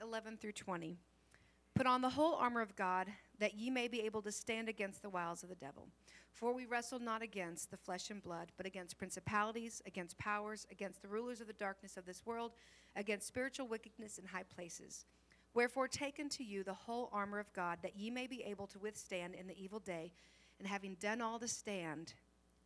11 through 20. Put on the whole armor of God, that ye may be able to stand against the wiles of the devil. For we wrestle not against the flesh and blood, but against principalities, against powers, against the rulers of the darkness of this world, against spiritual wickedness in high places. Wherefore, take unto you the whole armor of God, that ye may be able to withstand in the evil day, and having done all to stand,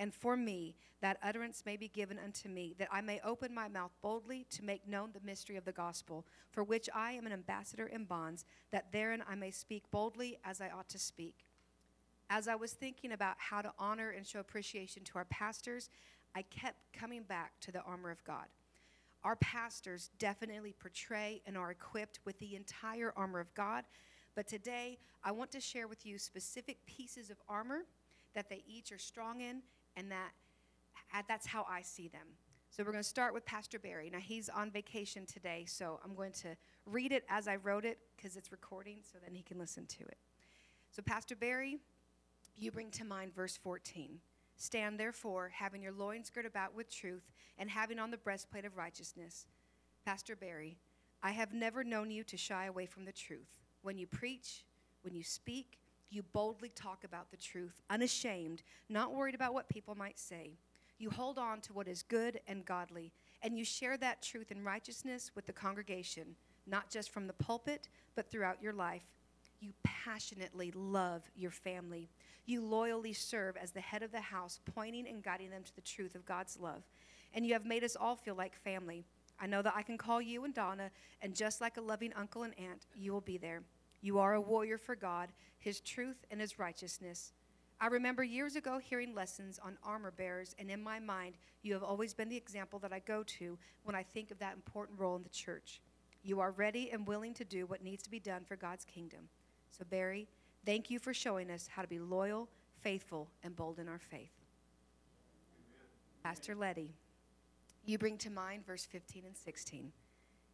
and for me that utterance may be given unto me, that I may open my mouth boldly to make known the mystery of the gospel, for which I am an ambassador in bonds, that therein I may speak boldly as I ought to speak. As I was thinking about how to honor and show appreciation to our pastors, I kept coming back to the armor of God. Our pastors definitely portray and are equipped with the entire armor of God, but today I want to share with you specific pieces of armor that they each are strong in and that uh, that's how I see them. So we're going to start with Pastor Barry. Now he's on vacation today, so I'm going to read it as I wrote it because it's recording so then he can listen to it. So Pastor Barry, you bring to mind verse 14. Stand therefore, having your loins girt about with truth and having on the breastplate of righteousness. Pastor Barry, I have never known you to shy away from the truth. When you preach, when you speak, you boldly talk about the truth, unashamed, not worried about what people might say. You hold on to what is good and godly, and you share that truth and righteousness with the congregation, not just from the pulpit, but throughout your life. You passionately love your family. You loyally serve as the head of the house, pointing and guiding them to the truth of God's love. And you have made us all feel like family. I know that I can call you and Donna, and just like a loving uncle and aunt, you will be there. You are a warrior for God, His truth, and His righteousness. I remember years ago hearing lessons on armor bearers, and in my mind, you have always been the example that I go to when I think of that important role in the church. You are ready and willing to do what needs to be done for God's kingdom. So, Barry, thank you for showing us how to be loyal, faithful, and bold in our faith. Amen. Pastor Letty, you bring to mind verse 15 and 16,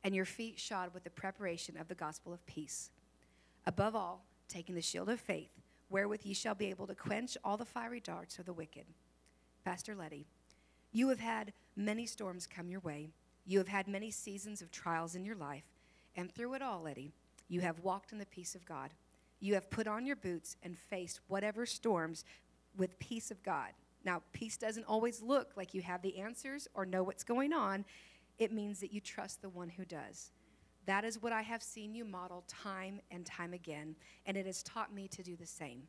and your feet shod with the preparation of the gospel of peace. Above all, taking the shield of faith, wherewith ye shall be able to quench all the fiery darts of the wicked. Pastor Letty, you have had many storms come your way. You have had many seasons of trials in your life. And through it all, Letty, you have walked in the peace of God. You have put on your boots and faced whatever storms with peace of God. Now, peace doesn't always look like you have the answers or know what's going on. It means that you trust the one who does. That is what I have seen you model time and time again, and it has taught me to do the same.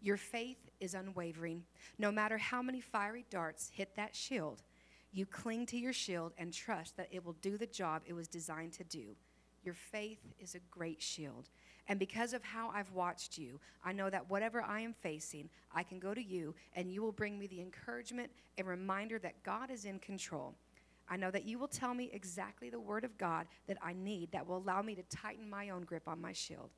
Your faith is unwavering. No matter how many fiery darts hit that shield, you cling to your shield and trust that it will do the job it was designed to do. Your faith is a great shield. And because of how I've watched you, I know that whatever I am facing, I can go to you and you will bring me the encouragement and reminder that God is in control. I know that you will tell me exactly the word of God that I need that will allow me to tighten my own grip on my shield.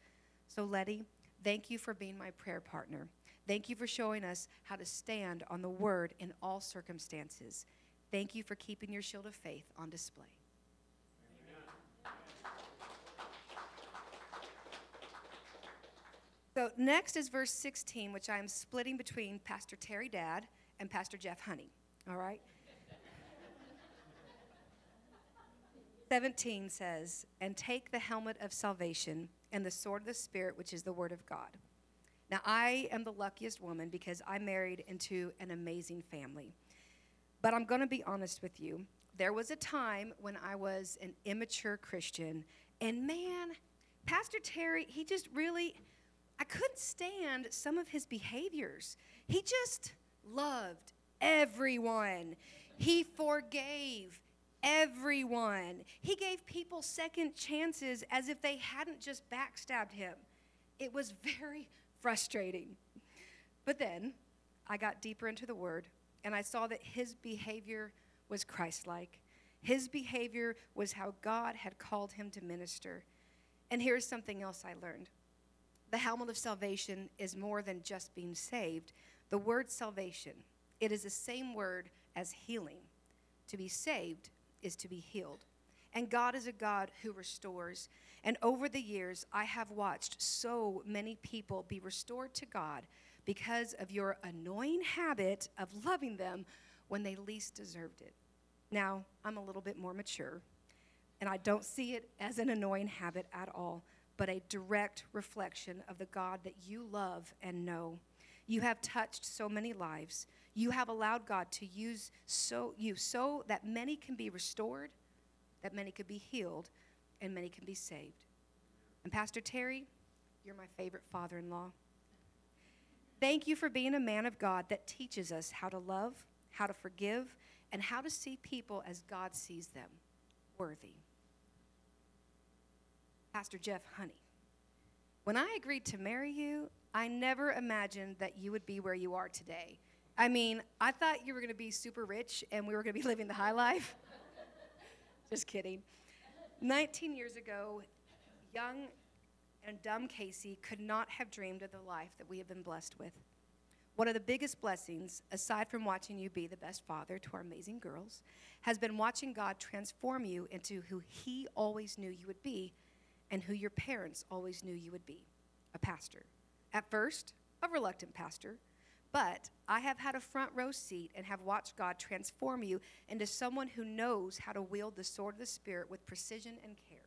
So, Letty, thank you for being my prayer partner. Thank you for showing us how to stand on the word in all circumstances. Thank you for keeping your shield of faith on display. So, next is verse 16, which I'm splitting between Pastor Terry Dad and Pastor Jeff Honey. All right? 17 says, And take the helmet of salvation and the sword of the Spirit, which is the word of God. Now, I am the luckiest woman because I married into an amazing family. But I'm going to be honest with you. There was a time when I was an immature Christian, and man, Pastor Terry, he just really, I couldn't stand some of his behaviors. He just loved everyone, he forgave everyone. He gave people second chances as if they hadn't just backstabbed him. It was very frustrating. But then I got deeper into the word and I saw that his behavior was Christ like. His behavior was how God had called him to minister. And here's something else I learned the helmet of salvation is more than just being saved. The word salvation, it is the same word as healing. To be saved is to be healed. And God is a God who restores. And over the years, I have watched so many people be restored to God because of your annoying habit of loving them when they least deserved it. Now, I'm a little bit more mature, and I don't see it as an annoying habit at all, but a direct reflection of the God that you love and know. You have touched so many lives. You have allowed God to use so you so that many can be restored, that many could be healed, and many can be saved. And Pastor Terry, you're my favorite father-in-law. Thank you for being a man of God that teaches us how to love, how to forgive, and how to see people as God sees them worthy. Pastor Jeff Honey, when I agreed to marry you, I never imagined that you would be where you are today. I mean, I thought you were going to be super rich and we were going to be living the high life. Just kidding. 19 years ago, young and dumb Casey could not have dreamed of the life that we have been blessed with. One of the biggest blessings, aside from watching you be the best father to our amazing girls, has been watching God transform you into who He always knew you would be and who your parents always knew you would be a pastor. At first, a reluctant pastor, but I have had a front row seat and have watched God transform you into someone who knows how to wield the sword of the Spirit with precision and care.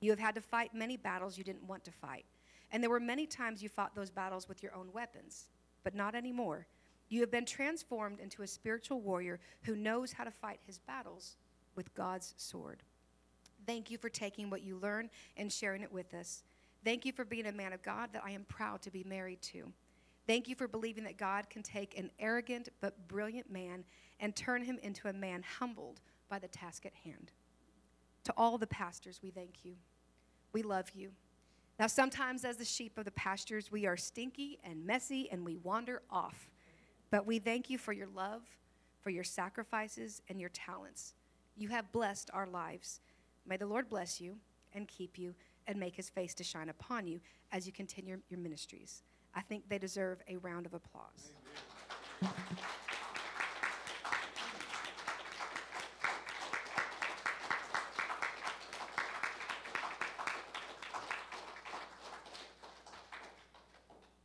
You have had to fight many battles you didn't want to fight. And there were many times you fought those battles with your own weapons, but not anymore. You have been transformed into a spiritual warrior who knows how to fight his battles with God's sword. Thank you for taking what you learned and sharing it with us. Thank you for being a man of God that I am proud to be married to. Thank you for believing that God can take an arrogant but brilliant man and turn him into a man humbled by the task at hand. To all the pastors, we thank you. We love you. Now, sometimes as the sheep of the pastures, we are stinky and messy and we wander off. But we thank you for your love, for your sacrifices, and your talents. You have blessed our lives. May the Lord bless you and keep you and make his face to shine upon you as you continue your ministries. I think they deserve a round of applause.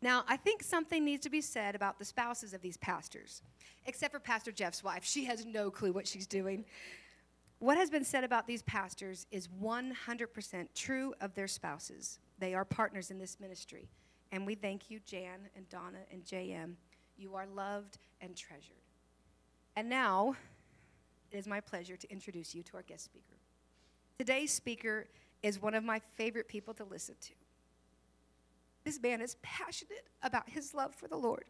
Now, I think something needs to be said about the spouses of these pastors, except for Pastor Jeff's wife. She has no clue what she's doing. What has been said about these pastors is 100% true of their spouses. They are partners in this ministry. And we thank you, Jan and Donna and JM. You are loved and treasured. And now, it is my pleasure to introduce you to our guest speaker. Today's speaker is one of my favorite people to listen to. This man is passionate about his love for the Lord.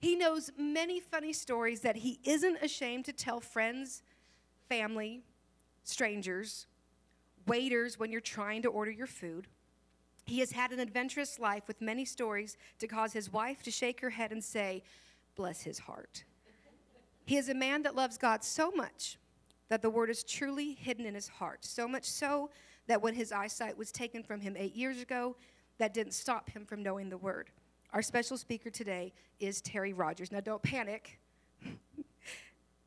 He knows many funny stories that he isn't ashamed to tell friends family, strangers, waiters when you're trying to order your food. He has had an adventurous life with many stories to cause his wife to shake her head and say, Bless his heart. He is a man that loves God so much that the word is truly hidden in his heart, so much so that when his eyesight was taken from him eight years ago, that didn't stop him from knowing the word. Our special speaker today is Terry Rogers. Now, don't panic.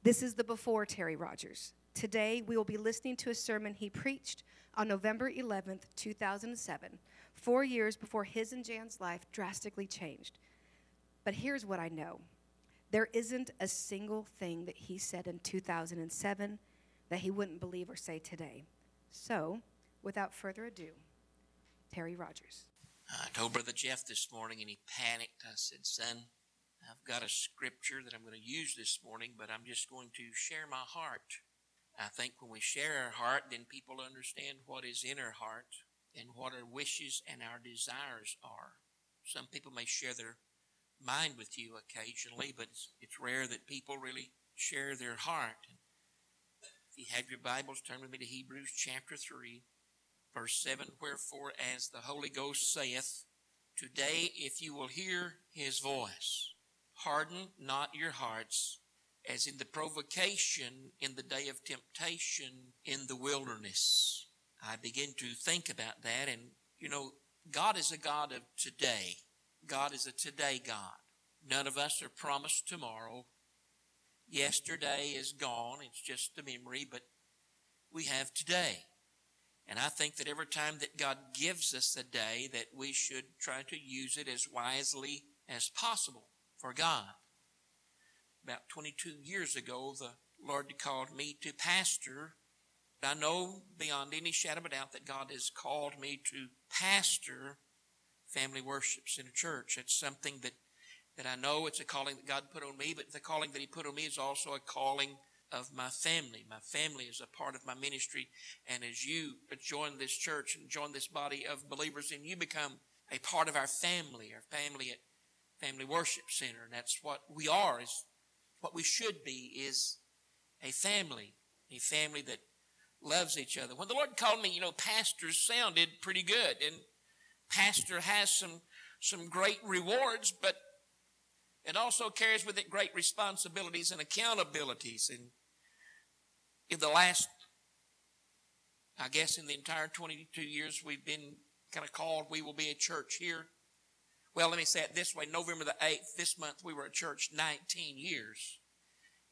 This is the before Terry Rogers. Today, we will be listening to a sermon he preached on November 11th, 2007, four years before his and Jan's life drastically changed. But here's what I know there isn't a single thing that he said in 2007 that he wouldn't believe or say today. So, without further ado, Terry Rogers. I told Brother Jeff this morning and he panicked. I said, Son, I've got a scripture that I'm going to use this morning, but I'm just going to share my heart. I think when we share our heart, then people understand what is in our heart and what our wishes and our desires are. Some people may share their mind with you occasionally, but it's, it's rare that people really share their heart. If you have your Bibles, turn with me to Hebrews chapter 3, verse 7. Wherefore, as the Holy Ghost saith, Today, if you will hear his voice, Harden not your hearts as in the provocation in the day of temptation in the wilderness. I begin to think about that, and you know, God is a God of today. God is a today God. None of us are promised tomorrow. Yesterday is gone. It's just a memory, but we have today. And I think that every time that God gives us a day that we should try to use it as wisely as possible for God. About 22 years ago, the Lord called me to pastor. I know beyond any shadow of a doubt that God has called me to pastor family worship a church. It's something that, that I know it's a calling that God put on me, but the calling that He put on me is also a calling of my family. My family is a part of my ministry. And as you join this church and join this body of believers, and you become a part of our family, our family at Family Worship Center. And that's what we are, is what we should be is a family, a family that loves each other. When the Lord called me, you know, pastors sounded pretty good. And pastor has some, some great rewards, but it also carries with it great responsibilities and accountabilities. And in the last, I guess, in the entire 22 years we've been kind of called, we will be a church here. Well, let me say it this way November the 8th, this month, we were a church 19 years.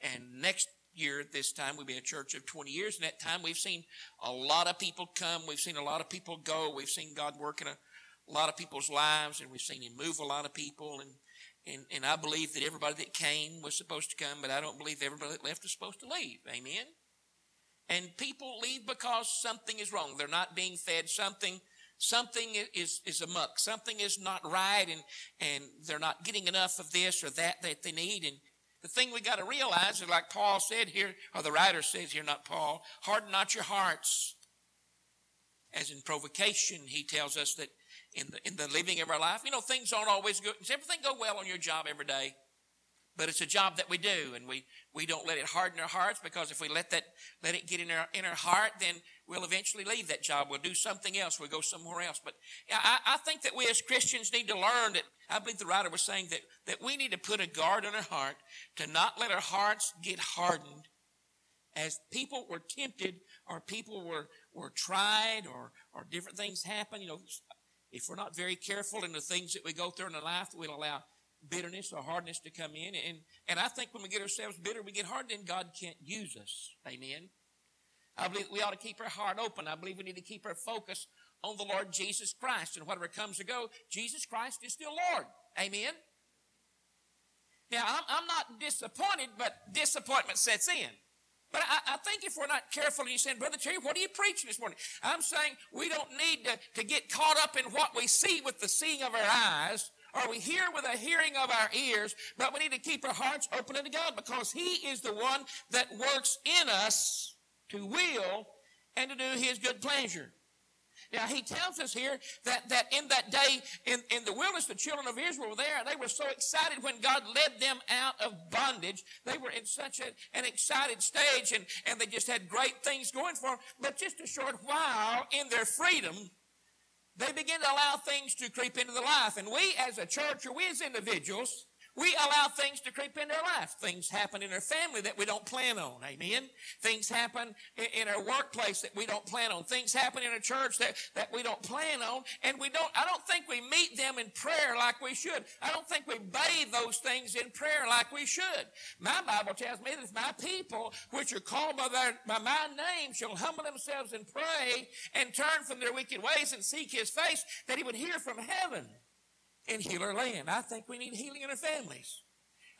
And next year at this time, We've been a church of 20 years. And that time, we've seen a lot of people come. We've seen a lot of people go. We've seen God work in a, a lot of people's lives, and we've seen Him move a lot of people. And, and, and I believe that everybody that came was supposed to come, but I don't believe everybody that left is supposed to leave. Amen? And people leave because something is wrong. They're not being fed something. Something is, is amuck. Something is not right, and, and they're not getting enough of this or that that they need. And the thing we got to realize is, like Paul said here, or the writer says here, not Paul, harden not your hearts. As in provocation, he tells us that in the, in the living of our life, you know, things aren't always good. Does everything go well on your job every day? But it's a job that we do, and we, we don't let it harden our hearts because if we let that let it get in our in our heart, then we'll eventually leave that job. We'll do something else. We'll go somewhere else. But I, I think that we as Christians need to learn that I believe the writer was saying that, that we need to put a guard on our heart to not let our hearts get hardened as people were tempted or people were, were tried or, or different things happen. You know, if we're not very careful in the things that we go through in our life, we'll allow bitterness or hardness to come in. And, and I think when we get ourselves bitter, we get hardened, and God can't use us. Amen. I believe we ought to keep our heart open. I believe we need to keep our focus on the Lord Jesus Christ. And whatever comes to go, Jesus Christ is still Lord. Amen. Now, I'm, I'm not disappointed, but disappointment sets in. But I, I, think if we're not careful, and you saying, Brother Terry, what are you preaching this morning? I'm saying we don't need to, to get caught up in what we see with the seeing of our eyes, or we hear with a hearing of our ears, but we need to keep our hearts open to God because He is the one that works in us to will and to do His good pleasure. Now he tells us here that, that in that day in, in the wilderness, the children of Israel were there. They were so excited when God led them out of bondage. They were in such a, an excited stage and, and they just had great things going for them. But just a short while in their freedom, they begin to allow things to creep into the life. And we as a church or we as individuals, we allow things to creep into our life. Things happen in our family that we don't plan on. Amen. Things happen in our workplace that we don't plan on. Things happen in a church that, that we don't plan on. And we don't, I don't think we meet them in prayer like we should. I don't think we bathe those things in prayer like we should. My Bible tells me that my people, which are called by, their, by my name, shall humble themselves and pray and turn from their wicked ways and seek his face, that he would hear from heaven and heal our land. I think we need healing in our families.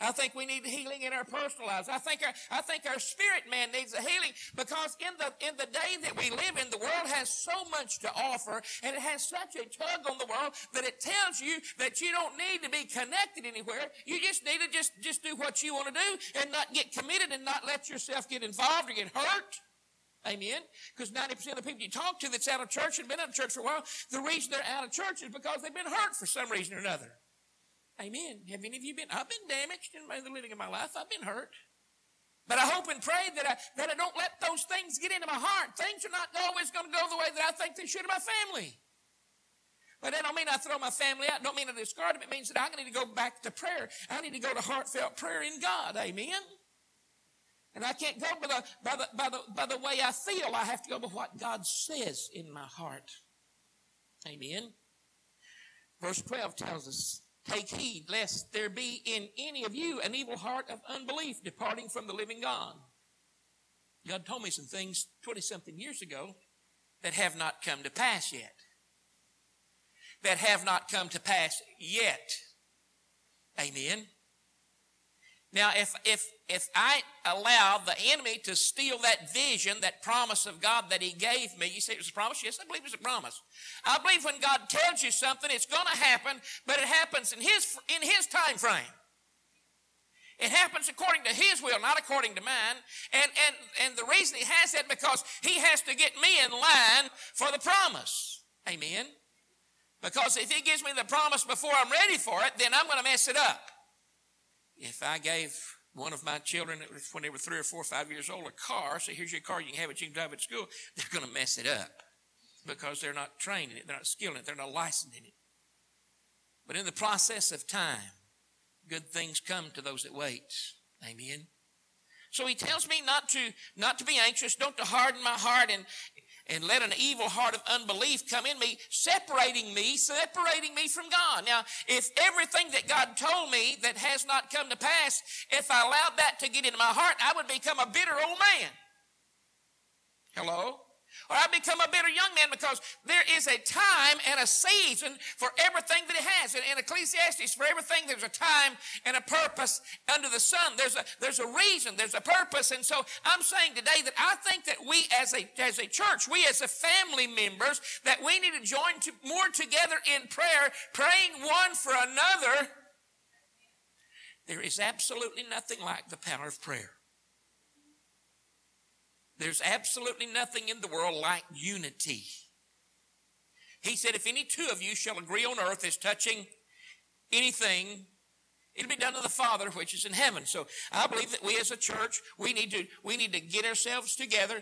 I think we need healing in our personal lives. I think our, I think our spirit man needs a healing because in the, in the day that we live in, the world has so much to offer and it has such a tug on the world that it tells you that you don't need to be connected anywhere. You just need to just, just do what you want to do and not get committed and not let yourself get involved or get hurt. Amen. Because 90% of the people you talk to that's out of church and been out of church for a while, the reason they're out of church is because they've been hurt for some reason or another. Amen. Have any of you been? I've been damaged in the living of my life. I've been hurt. But I hope and pray that I, that I don't let those things get into my heart. Things are not always going to go the way that I think they should in my family. But that don't mean I throw my family out. Don't mean I discard them. It means that I need to go back to prayer. I need to go to heartfelt prayer in God. Amen. And I can't go by the, by, the, by, the, by the way I feel. I have to go by what God says in my heart. Amen. Verse 12 tells us, Take heed lest there be in any of you an evil heart of unbelief departing from the living God. God told me some things 20 something years ago that have not come to pass yet. That have not come to pass yet. Amen. Now, if, if, if I allow the enemy to steal that vision, that promise of God that he gave me, you say it was a promise? Yes, I believe it was a promise. I believe when God tells you something, it's going to happen, but it happens in his, in his time frame. It happens according to his will, not according to mine. And, and, and the reason he has that because he has to get me in line for the promise. Amen. Because if he gives me the promise before I'm ready for it, then I'm going to mess it up. If I gave one of my children, when they were three or four or five years old, a car, so here's your car, you can have it, you can drive it to school, they're going to mess it up because they're not trained in it, they're not skilled in it, they're not licensed in it. But in the process of time, good things come to those that wait. Amen. So he tells me not to not to be anxious, don't to harden my heart and and let an evil heart of unbelief come in me, separating me, separating me from God. Now, if everything that God told me that has not come to pass, if I allowed that to get into my heart, I would become a bitter old man. Hello? Or I become a bitter young man because there is a time and a season for everything that he has. And in Ecclesiastes, for everything, there's a time and a purpose under the sun. There's a, there's a reason, there's a purpose. And so I'm saying today that I think that we as a, as a church, we as a family members, that we need to join to, more together in prayer, praying one for another. There is absolutely nothing like the power of prayer. There's absolutely nothing in the world like unity. He said, if any two of you shall agree on earth as touching anything, it'll be done to the Father which is in heaven. So I believe that we as a church, we need to, we need to get ourselves together.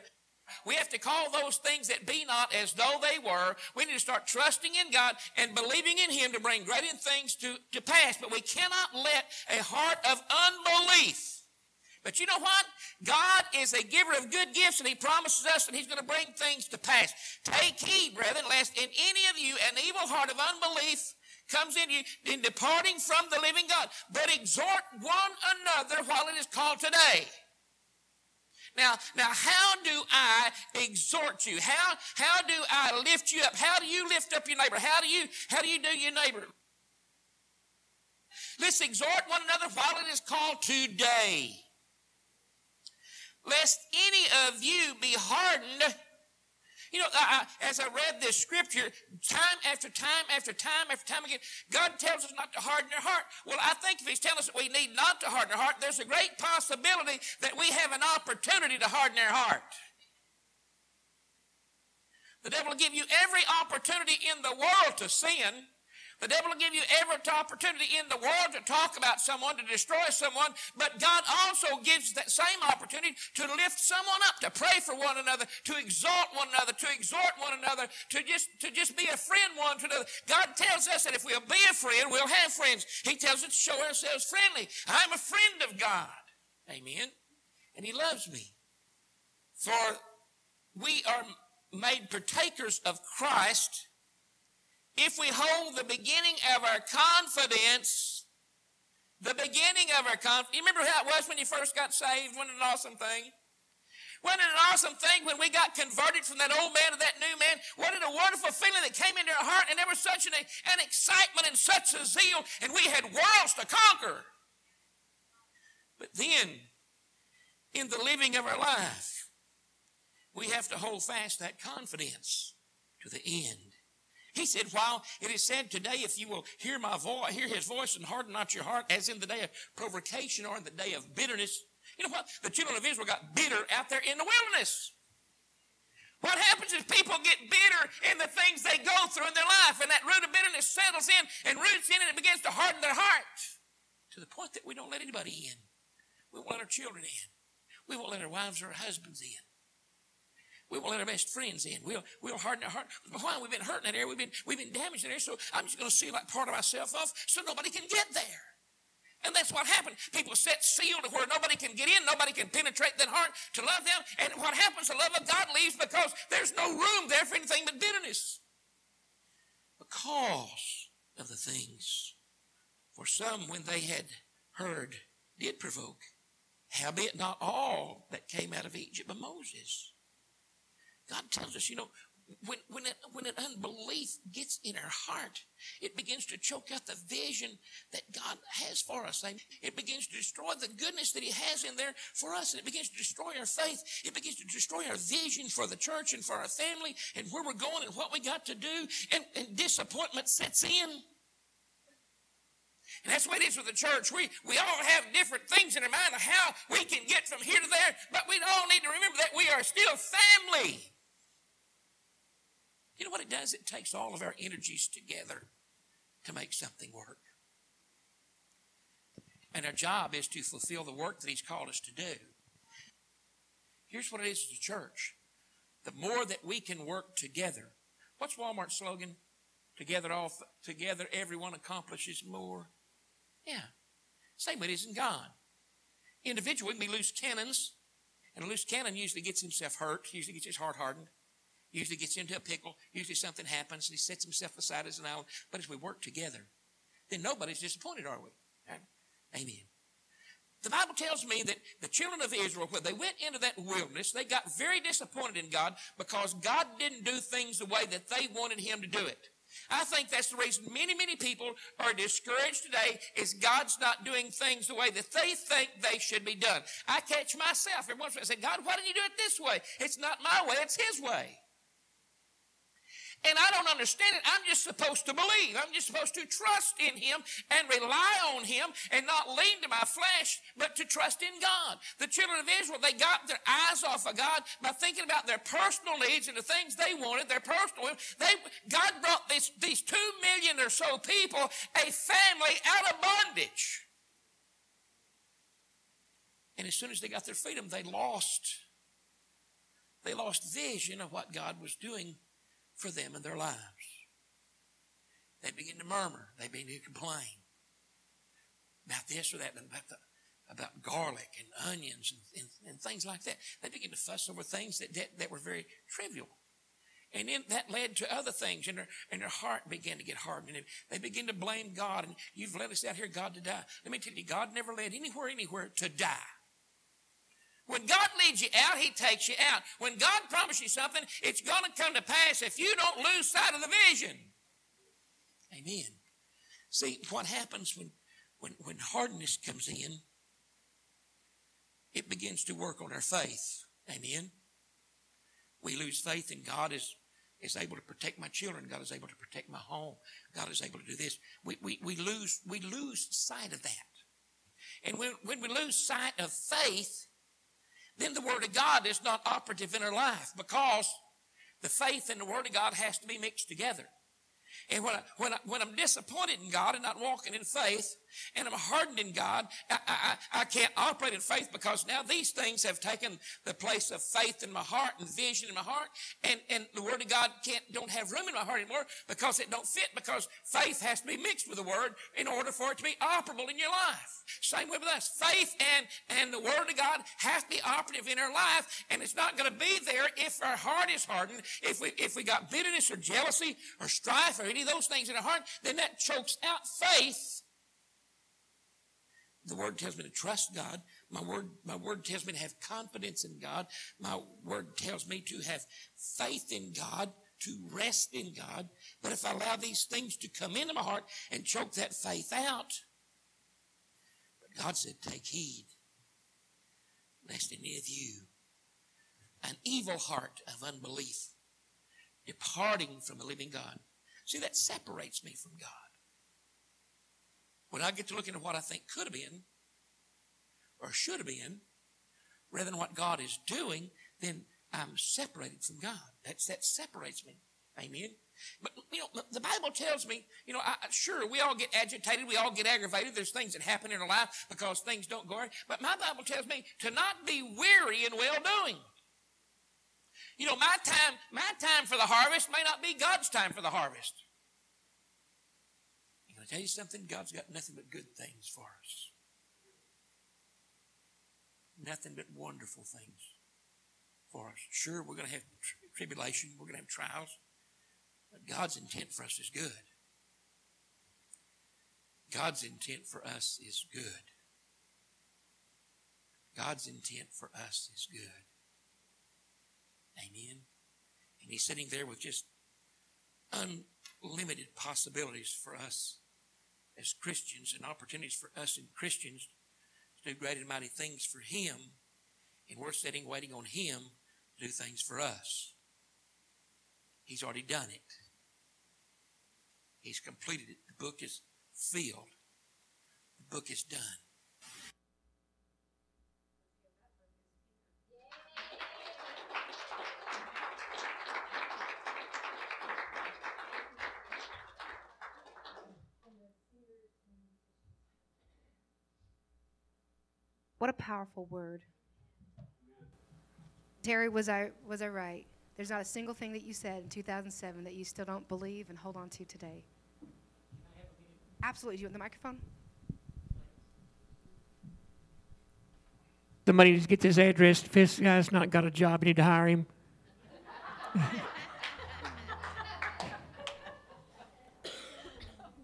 We have to call those things that be not as though they were. We need to start trusting in God and believing in Him to bring greater things to, to pass. But we cannot let a heart of unbelief but you know what? God is a giver of good gifts and He promises us that He's going to bring things to pass. Take heed, brethren, lest in any of you an evil heart of unbelief comes in you in departing from the living God. But exhort one another while it is called today. Now, now, how do I exhort you? How, how do I lift you up? How do you lift up your neighbor? How do you, how do you do your neighbor? Let's exhort one another while it is called today lest any of you be hardened. You know, I, I, as I read this scripture, time after time after time after time again, God tells us not to harden our heart. Well, I think if He's telling us that we need not to harden our heart, there's a great possibility that we have an opportunity to harden our heart. The devil will give you every opportunity in the world to sin. The devil will give you every opportunity in the world to talk about someone, to destroy someone, but God also gives that same opportunity to lift someone up, to pray for one another, to exalt one another, to exhort one another, to just, to just be a friend one to another. God tells us that if we'll be a friend, we'll have friends. He tells us to show ourselves friendly. I'm a friend of God. Amen. And He loves me. For we are made partakers of Christ if we hold the beginning of our confidence, the beginning of our confidence, you remember how it was when you first got saved? Wasn't an awesome thing? Wasn't an awesome thing when we got converted from that old man to that new man? Wasn't a wonderful feeling that came into our heart and there was such an, an excitement and such a zeal and we had worlds to conquer? But then, in the living of our life, we have to hold fast that confidence to the end. He said, while it is said today, if you will hear my voice, hear his voice and harden not your heart, as in the day of provocation or in the day of bitterness. You know what? The children of Israel got bitter out there in the wilderness. What happens is people get bitter in the things they go through in their life, and that root of bitterness settles in and roots in, and it begins to harden their heart to the point that we don't let anybody in. We won't let our children in. We won't let our wives or our husbands in. We won't let our best friends in. We'll, we'll harden our heart. Why? We've been hurting that area. We've been, we've been damaged in there. So I'm just going to seal that part of myself off so nobody can get there. And that's what happened. People set sealed to where nobody can get in, nobody can penetrate that heart to love them. And what happens? The love of God leaves because there's no room there for anything but bitterness. Because of the things. For some, when they had heard, did provoke, howbeit not all that came out of Egypt but Moses. God tells us, you know, when, when, it, when an unbelief gets in our heart, it begins to choke out the vision that God has for us. It begins to destroy the goodness that He has in there for us, and it begins to destroy our faith. It begins to destroy our vision for the church and for our family and where we're going and what we got to do, and, and disappointment sets in. And that's way it is with the church. We, we all have different things in our mind of how we can get from here to there, but we all need to remember that we are still family. You know what it does? It takes all of our energies together to make something work. And our job is to fulfill the work that He's called us to do. Here's what it is as a church the more that we can work together. What's Walmart's slogan? Together, all together, everyone accomplishes more. Yeah. Same way it is in God. Individually, we loose cannons, and a loose cannon usually gets himself hurt, usually gets his heart hardened. Usually gets into a pickle. Usually something happens and he sets himself aside as an island. But as we work together, then nobody's disappointed, are we? Amen. The Bible tells me that the children of Israel, when they went into that wilderness, they got very disappointed in God because God didn't do things the way that they wanted Him to do it. I think that's the reason many, many people are discouraged today is God's not doing things the way that they think they should be done. I catch myself every once in a while I say, God, why didn't you do it this way? It's not my way, it's His way. And I don't understand it. I'm just supposed to believe. I'm just supposed to trust in Him and rely on Him and not lean to my flesh, but to trust in God. The children of Israel, they got their eyes off of God by thinking about their personal needs and the things they wanted, their personal. They, God brought this, these two million or so people, a family out of bondage. And as soon as they got their freedom, they lost. They lost vision of what God was doing for them in their lives. They begin to murmur. They begin to complain about this or that, about the, about garlic and onions and, and, and, things like that. They begin to fuss over things that, that, that were very trivial. And then that led to other things, and their, and their heart began to get hardened. And they begin to blame God, and you've led us out here, God, to die. Let me tell you, God never led anywhere, anywhere to die. When God leads you out, He takes you out. When God promises you something, it's going to come to pass if you don't lose sight of the vision. Amen. See, what happens when, when, when hardness comes in, it begins to work on our faith. Amen. We lose faith in God is, is able to protect my children. God is able to protect my home. God is able to do this. We, we, we, lose, we lose sight of that. And when, when we lose sight of faith, then the Word of God is not operative in our life because the faith and the Word of God has to be mixed together. And when, I, when, I, when I'm disappointed in God and not walking in faith, and I'm hardened in God, I, I, I, can't operate in faith because now these things have taken the place of faith in my heart and vision in my heart, and, and the Word of God can't don't have room in my heart anymore because it don't fit because faith has to be mixed with the Word in order for it to be operable in your life. Same way with us. Faith and, and the Word of God has to be operative in our life, and it's not going to be there if our heart is hardened. If we if we got bitterness or jealousy or strife or any of those things in our heart, then that chokes out faith the word tells me to trust God. My word, my word tells me to have confidence in God. My word tells me to have faith in God, to rest in God. But if I allow these things to come into my heart and choke that faith out, but God said, take heed, lest any of you, an evil heart of unbelief, departing from the living God. See, that separates me from God. When I get to looking at what I think could have been or should have been, rather than what God is doing, then I'm separated from God. That's, that separates me. Amen. But, you know, the Bible tells me, you know, I, sure, we all get agitated. We all get aggravated. There's things that happen in our life because things don't go right. But my Bible tells me to not be weary in well doing. You know, my time, my time for the harvest may not be God's time for the harvest. I tell you something? God's got nothing but good things for us. Nothing but wonderful things for us. Sure, we're going to have tribulation, we're going to have trials, but God's intent for us is good. God's intent for us is good. God's intent for us is good. Amen. And He's sitting there with just unlimited possibilities for us as Christians and opportunities for us and Christians to do great and mighty things for Him. And we're sitting waiting on Him to do things for us. He's already done it. He's completed it. The book is filled. The book is done. What a powerful word. Terry, was I was I right? There's not a single thing that you said in 2007 that you still don't believe and hold on to today. Absolutely. Do you want the microphone? The money to get this address. This guy's not got a job, you need to hire him.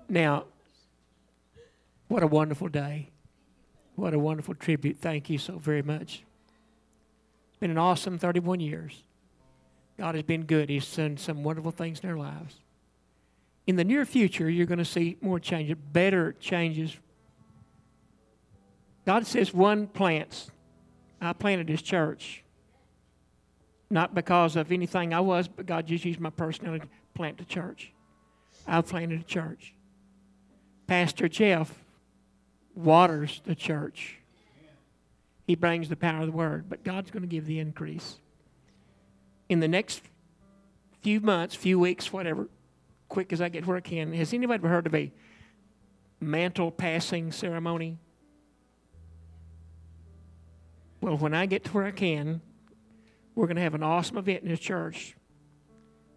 now, what a wonderful day. What a wonderful tribute. Thank you so very much. Been an awesome 31 years. God has been good. He's done some wonderful things in our lives. In the near future, you're going to see more changes, better changes. God says one plants. I planted this church. Not because of anything I was, but God just used my personality to plant the church. I planted a church. Pastor Jeff waters the church. He brings the power of the word, but God's going to give the increase. In the next few months, few weeks, whatever, quick as I get where I can, has anybody ever heard of a mantle passing ceremony? Well, when I get to where I can, we're going to have an awesome event in this church.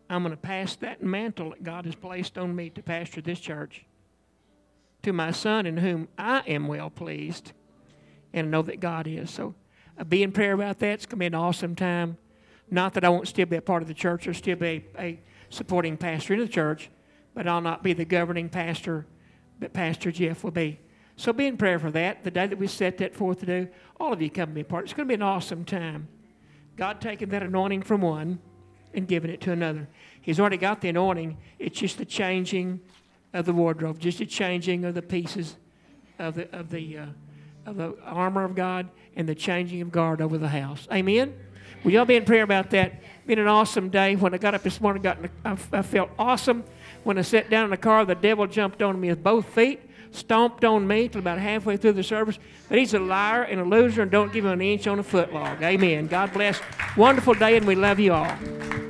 I'm going to pass that mantle that God has placed on me to pastor this church to my son in whom I am well pleased and know that God is. So uh, be in prayer about that. It's going to be an awesome time. Not that I won't still be a part of the church or still be a, a supporting pastor in the church, but I'll not be the governing pastor but Pastor Jeff will be. So be in prayer for that. The day that we set that forth to do, all of you come and be a part. It's going to be an awesome time. God taking that anointing from one and giving it to another. He's already got the anointing. It's just the changing of the wardrobe, just a changing of the pieces of the of the uh, of the armor of God and the changing of guard over the house. Amen. Will y'all be in prayer about that? Been an awesome day. When I got up this morning, got the, I, I felt awesome. When I sat down in the car, the devil jumped on me with both feet, stomped on me till about halfway through the service. But he's a liar and a loser, and don't give him an inch on a foot log. Amen. God bless. Wonderful day, and we love you all.